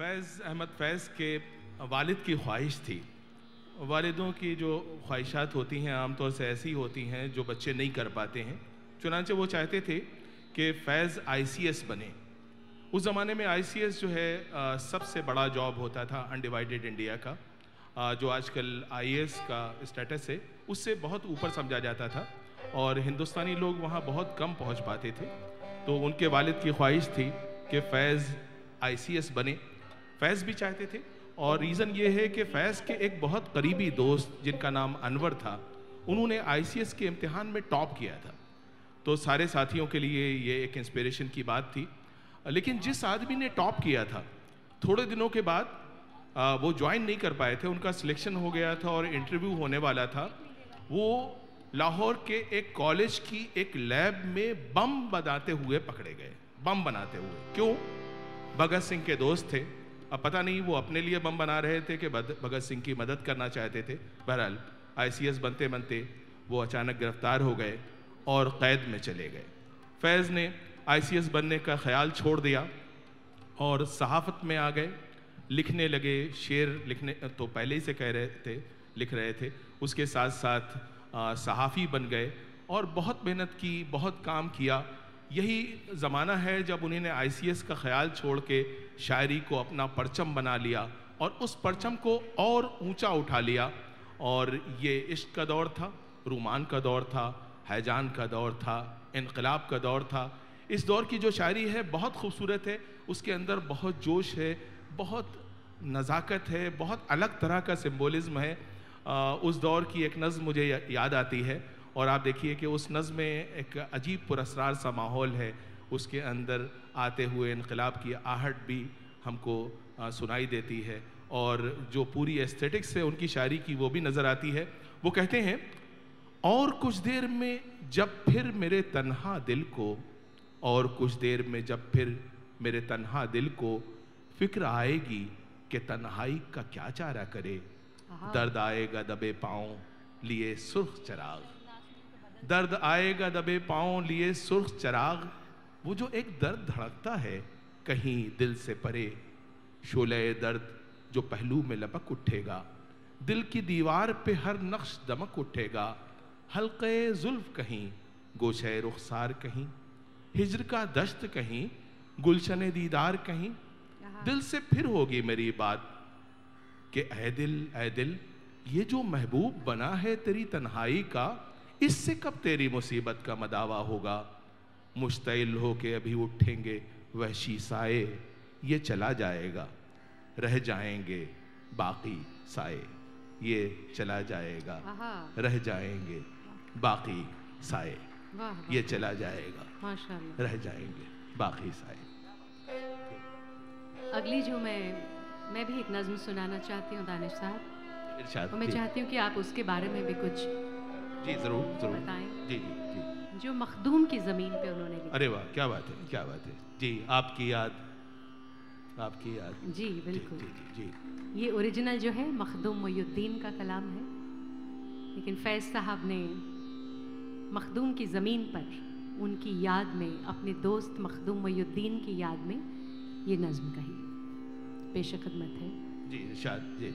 फैज़ अहमद फैज़ के वालिद की ख्वाहिश थी। वालिदों की जो ख्वाहिशात होती हैं आमतौर से ऐसी होती हैं जो बच्चे नहीं कर पाते हैं। चुनांचे वो चाहते थे कि फैज़ आईसीएस बने। उस ज़माने में आईसीएस जो है सबसे बड़ा जॉब होता था अनडिवाइडेड इंडिया का। आ, जो आजकल आईएएस का स्टेटस है उससे बहुत ऊपर समझा जाता था और हिंदुस्तानी लोग वहाँ बहुत कम पहुँच पाते थे। तो उनके वालिद की ख्वाहिश थी कि फैज़ आईसीएस बने। फैज़ भी चाहते थे। और रीज़न ये है कि फैज़ के एक बहुत करीबी दोस्त जिनका नाम अनवर था उन्होंने आईसीएस के इम्तिहान में टॉप किया था। तो सारे साथियों के लिए ये एक इंस्पिरेशन की बात थी। लेकिन जिस आदमी ने टॉप किया था थोड़े दिनों के बाद आ, वो ज्वाइन नहीं कर पाए थे। उनका सिलेक्शन हो गया था और इंटरव्यू होने वाला था। वो लाहौर के एक कॉलेज की एक लैब में बम बनाते हुए पकड़े गए। बम बनाते हुए। क्यों? भगत सिंह के दोस्त थे। अब पता नहीं, वो अपने लिए बम बना रहे थे कि भगत सिंह की मदद करना चाहते थे। बहरहाल आईसीएस बनते बनते वो अचानक गिरफ़्तार हो गए और कैद में चले गए। फैज़ ने आईसीएस बनने का ख्याल छोड़ दिया और सहाफ़त में आ गए। लिखने लगे शेर, लिखने तो पहले ही से कह रहे थे, लिख रहे थे। उसके साथ साथ सहाफ़ी बन गए और बहुत मेहनत की, बहुत काम किया। यही ज़माना है जब उन्होंने आईसीएस का ख्याल छोड़ के शायरी को अपना परचम बना लिया और उस परचम को और ऊँचा उठा लिया। और ये इश्क का दौर था रूमान का दौर था हैजान का दौर था इनकलाब का दौर था। इस दौर की जो शायरी है बहुत खूबसूरत है उसके अंदर बहुत जोश है बहुत नज़ाकत है बहुत अलग तरह का सिम्बोलिज्म है। आ, उस दौर की एक नज़म मुझे याद आती है। और आप देखिए कि उस नज़म में एक अजीब पुरस्कार सा माहौल है। उसके अंदर आते हुए इनकलाब की आहट भी हमको सुनाई देती है। और जो पूरी एस्थेटिक्स है उनकी शायरी की वो भी नज़र आती है। वो कहते हैं और कुछ देर में जब फिर मेरे तन्हा दिल को और कुछ देर में जब फिर मेरे तन्हा दिल को फ़िक्र आएगी कि तन्हाई का क्या चारा करे। दर्द आएगा दबे पाँव लिए सुर्ख चराग। दर्द आएगा दबे पाँव लिए सुर्ख चराग। वो जो एक दर्द धड़कता है कहीं दिल से परे। शोले दर्द जो पहलू में लपक उठेगा। दिल की दीवार पे हर नक्श दमक उठेगा। हल्के जुल्फ कहीं गोशे रुखसार कहीं। हिजर का दश्त कहीं गुलशन दीदार कहीं। दिल से फिर होगी मेरी बात कि ए दिल ए दिल ये जो महबूब बना है तेरी तन्हाई का इससे कब तेरी मुसीबत का मदावा होगा? मुश्तिल हो के अभी उठेंगे वह शीसाए ये चला जाएगा। रह जाएँगे बाकी साए ये चला जाएगा। रह जाएँगे बाकी साए ये चला जाएगा। रह जाएँगे बाकी साए। अगली जो मैं मैं भी एक नज्म सुनाना चाहती हूँ दानिश साहब। मैं चाहती हूँ कि आप उसके बारे में भी कुछ जी ज़रूर ज़रूर। जी जी जी। जो मखदूम की ज़मीन पे उन्होंने लिखा। अरे वाह क्या बात है क्या बात है। जी आपकी याद आपकी याद। जी बिल्कुल। जी, जी, जी ये ओरिजिनल जो है मखदूम मोयुद्दीन का कलाम है। लेकिन फैज़ साहब ने मखदूम की ज़मीन पर उनकी याद में अपने दोस्त मखदूम मोयुद्दीन की याद में ये नज्म कही। पेश खदमत है। जी शाद जी।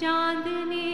चांदनी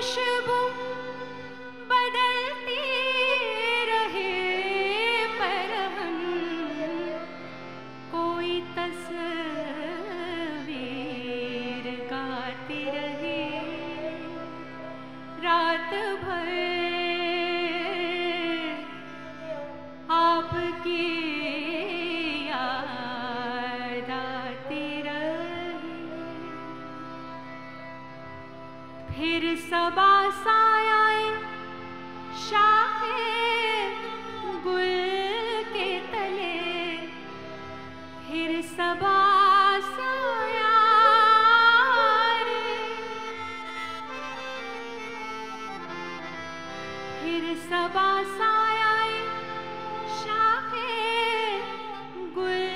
खुशबू बदलती रहे पर हम कोई तस्वीर गाती रहे। रात भर फिर सबा साया शाखे गुल